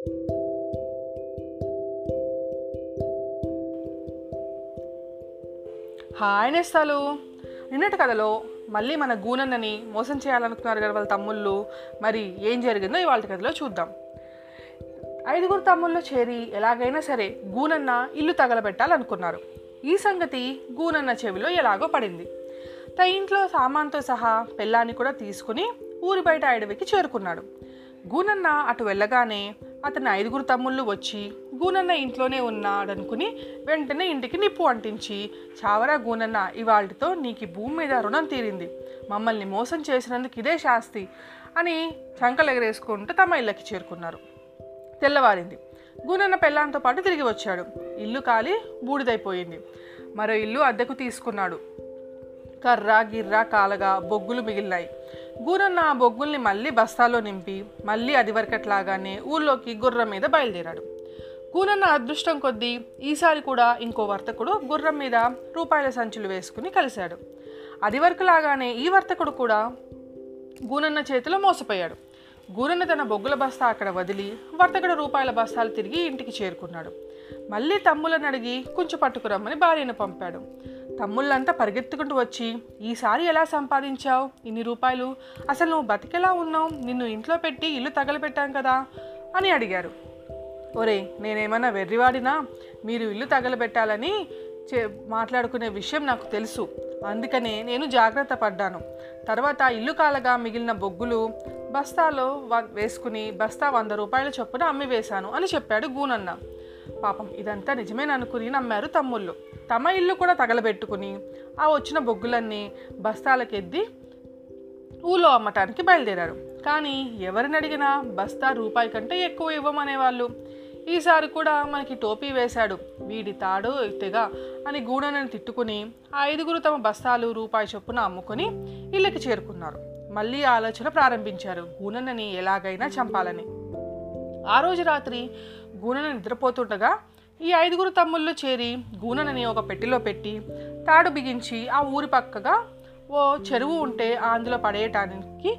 Hi నేస్తాలు. నిన్నటి కథలో మళ్ళీ మన గూనన్నని మోసం చేయాలనుకున్నారు కదా వాళ్ళ తమ్ముళ్ళు. మరి ఏం జరిగిందో ఇవాళ కథలో చూద్దాం. ఐదుగురు తమ్ముళ్ళు చేరి ఎలాగైనా సరే గూనన్న ఇల్లు తగలబెట్టాలనుకున్నారు. ఈ సంగతి గూనన్న చెవిలో ఎలాగో పడింది. తన ఇంట్లో సామాన్తో సహా పెళ్ళాన్ని కూడా తీసుకుని ఊరి బయట అడవికి చేరుకున్నాడు. గూనన్న అటు వెళ్ళగానే అతని ఐదుగురు తమ్ముళ్ళు వచ్చి గూనన్న ఇంట్లోనే ఉన్నాడనుకుని వెంటనే ఇంటికి నిప్పు అంటించి చావరా గూనన్న ఇవాళతో నీకు భూమి మీద రుణం తీరింది. మమ్మల్ని మోసం చేసినందుకు ఇదే శాస్తి అని చంకలెగరేసుకుంటూ తమ ఇళ్ళకి చేరుకున్నారు. తెల్లవారింది. గూనన్న పెళ్ళాంతో పాటు తిరిగి వచ్చాడు. ఇల్లు కాలి బూడిదైపోయింది. మరో ఇల్లు అద్దెకు తీసుకున్నాడు. కర్ర గిర్ర కాలగా బొగ్గులు మిగిలినాయి. గూరన్న ఆ బొగ్గుల్ని మళ్ళీ బస్తాలో నింపి మళ్ళీ అదివరకట్లాగానే ఊళ్ళోకి గుర్రం మీద బయలుదేరాడు. గూనన్న అదృష్టం కొద్దీ ఈసారి కూడా ఇంకో వర్తకుడు గుర్రం మీద రూపాయల సంచులు వేసుకుని కలిశాడు. అదివరకులాగానే ఈ వర్తకుడు కూడా గూనన్న చేతిలో మోసపోయాడు. గూనన్న తన బొగ్గుల బస్తా అక్కడ వదిలి వర్తకుడు రూపాయల బస్తాలు తిరిగి ఇంటికి చేరుకున్నాడు. మళ్ళీ తమ్ములను అడిగి కొంచెం పట్టుకురమ్మని భార్యను పంపాడు. తమ్ముళ్ళంతా పరిగెత్తుకుంటూ వచ్చి ఈసారి ఎలా సంపాదించావు? ఇన్ని రూపాయలు? అసలు నువ్వు బతికెలా ఉన్నావు? నిన్ను ఇంట్లో పెట్టి ఇల్లు తగలపెట్టాం కదా? అని అడిగారు. ఒరే నేనేమన్నా వెర్రివాడినా? మీరు ఇల్లు తగలబెట్టాలని చే మాట్లాడుకునే విషయం నాకు తెలుసు. అందుకనే నేను జాగ్రత్త పడ్డాను. తర్వాత ఇల్లు కాలగా మిగిలిన బొగ్గులు బస్తాలో వ- వేసుకుని బస్తా వంద రూపాయల చొప్పున అమ్మి వేశాను అని చెప్పాడు గూనన్న. పాపం ఇదంతా నిజమేననుకుని నమ్మారు తమ్ముళ్ళు. తమ ఇల్లు కూడా తగలబెట్టుకుని ఆ వచ్చిన బొగ్గులన్నీ బస్తాలకెద్ది ఊళ్ళో అమ్మటానికి బయలుదేరారు. కానీ ఎవరిని అడిగినా బస్తా రూపాయి కంటే ఎక్కువ ఇవ్వమనేవాళ్ళు. ఈసారి కూడా మనకి టోపీ వేశాడు. వీడి తాడు తెగ అని గూడనని తిట్టుకుని ఆ ఐదుగురు తమ బస్తాలు రూపాయి చొప్పున అమ్ముకొని ఇళ్ళకి చేరుకున్నారు. మళ్ళీ ఆలోచన ప్రారంభించారు. గూనన్నని ఎలాగైనా చంపాలని. ఆ రోజు రాత్రి గూనెన నిద్రపోతుండగా ఈ ఐదుగురు తమ్ముళ్ళు చేరి గూనెనని ఒక పెట్టెలో పెట్టి తాడు బిగించి ఆ ఊరి పక్కగా ఓ చెరువు ఉంటే అందులో పడేయటానికి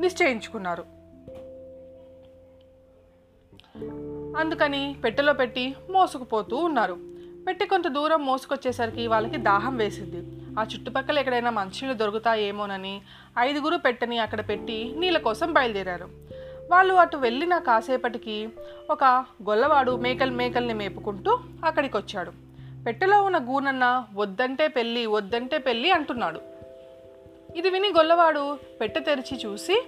నిశ్చయించుకున్నారు. అందుకని పెట్టెలో పెట్టి మోసుకుపోతూ ఉన్నారు. పెట్టి కొంత దూరం మోసుకొచ్చేసరికి వాళ్ళకి దాహం వేసింది. ఆ చుట్టుపక్కల ఎక్కడైనా మంచినీళ్ళు దొరుకుతాయేమోనని ఐదుగురు పెట్టని అక్కడ పెట్టి నీళ్ళ కోసం బయలుదేరారు. వాళ్ళు అటు వెళ్ళిన కాసేపటికి ఒక గొల్లవాడు మేకలు మేకల్ని మేపుకుంటూ అక్కడికి వచ్చాడు పెట్టెలో ఉన్న గూనన్న వద్దంటే పెళ్ళి వద్దంటే పెళ్ళి అంటున్నాడు. ఇది విని గొల్లవాడు పెట్టె తెరిచి చూసి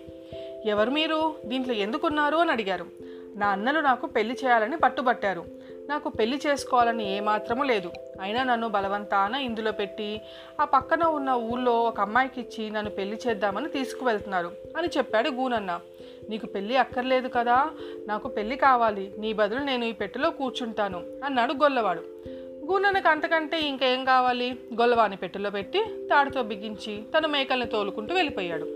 ఎవరు మీరు? దీంట్లో ఎందుకున్నారు? అని అడిగారు. నా అన్నలు నాకు పెళ్ళి చేయాలని పట్టుబట్టారు. నాకు పెళ్ళి చేసుకోవాలని ఏమాత్రము లేదు. అయినా నన్ను బలవంతాన ఇందులో పెట్టి ఆ పక్కన ఉన్న ఊళ్ళో ఒక అమ్మాయికి ఇచ్చి నన్ను పెళ్ళి చేద్దామని తీసుకువెళ్తున్నారు అని చెప్పాడు గూనన్న. నీకు పెళ్ళి అక్కర్లేదు కదా? నాకు పెళ్ళి కావాలి. నీ బదులు నేను ఈ పెట్టెలో కూర్చుంటాను అన్నాడు గొల్లవాడు. గూనన్నకు అంతకంటే ఇంకేం కావాలి? గొల్లవాని పెట్టెలో పెట్టి తాడుతో బిగించి తన మేకల్ని తోలుకుంటూ వెళ్ళిపోయాడు.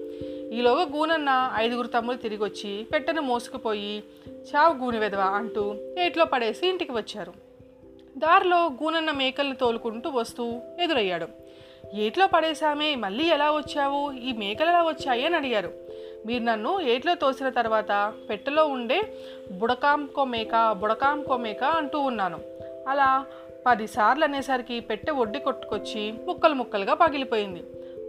ఈలోగా గూనన్న ఐదుగురు తమ్ములు తిరిగి వచ్చి పెట్టెను మోసుకుపోయి చావు గూని వెదవా అంటూ ఏట్లో పడేసి ఇంటికి వచ్చారు. దారిలో గూనన్న మేకల్ని తోలుకుంటూ వస్తూ ఎదురయ్యాడు. ఏట్లో పడేశామే మళ్ళీ ఎలా వచ్చావు? ఈ మేకలు ఎలా వచ్చాయి? అని అడిగారు. మీరు నన్ను ఏట్లో తోసిన తర్వాత పెట్టెలో ఉండే బుడకాంకో మేక బుడకాంకో మేక అంటూ ఉన్నాను. అలా పదిసార్లు అనేసరికి పెట్టె ఒడ్డి కొట్టుకొచ్చి ముక్కలు ముక్కలుగా పగిలిపోయింది.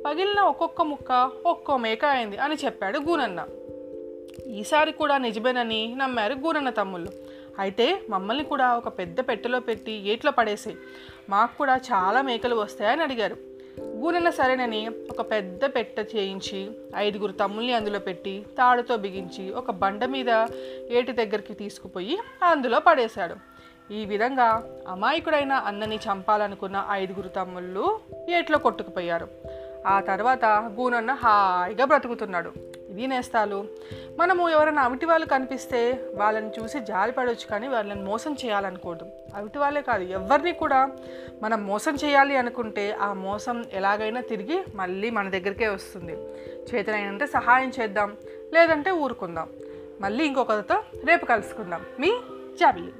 పగిలిన ఒక్కొక్క ముక్క ఒక్కో మేక అయింది అని చెప్పాడు గూనన్న. ఈసారి కూడా నిజమేనని నమ్మారు గూనన్న తమ్ముళ్ళు. అయితే మమ్మల్ని కూడా ఒక పెద్ద పెట్టెలో పెట్టి ఏట్లో పడేసి మాకు కూడా చాలా మేకలు వస్తాయని అడిగారు. గూనన్న సరేనని ఒక పెద్ద పెట్టె చేయించి ఐదుగురు తమ్ముల్ని అందులో పెట్టి తాడుతో బిగించి ఒక బండ మీద ఏటి దగ్గరికి తీసుకుపోయి అందులో పడేశాడు. ఈ విధంగా అమాయకుడైన అన్నని చంపాలనుకున్న ఐదుగురు తమ్ముళ్ళు ఏట్లో కొట్టుకుపోయారు. ఆ తర్వాత గూనన్న హాయిగా బ్రతుకుతున్నాడు. ఇది నేస్తాలు. మనము ఎవరైనా అవిటి వాళ్ళు కనిపిస్తే వాళ్ళని చూసి జాలిపడవచ్చు కానీ వాళ్ళని మోసం చేయాలనుకోవద్దు అవిటి వాళ్ళే కాదు ఎవరిని కూడా మనం మోసం చేయాలి అనుకుంటే ఆ మోసం ఎలాగైనా తిరిగి మళ్ళీ మన దగ్గరికే వస్తుంది. చేతనైనంత సహాయం చేద్దాం లేదంటే ఊరుకుందాం. మళ్ళీ ఇంకొకరితో రేపు కలుసుకుందాం. మీ జాబిలి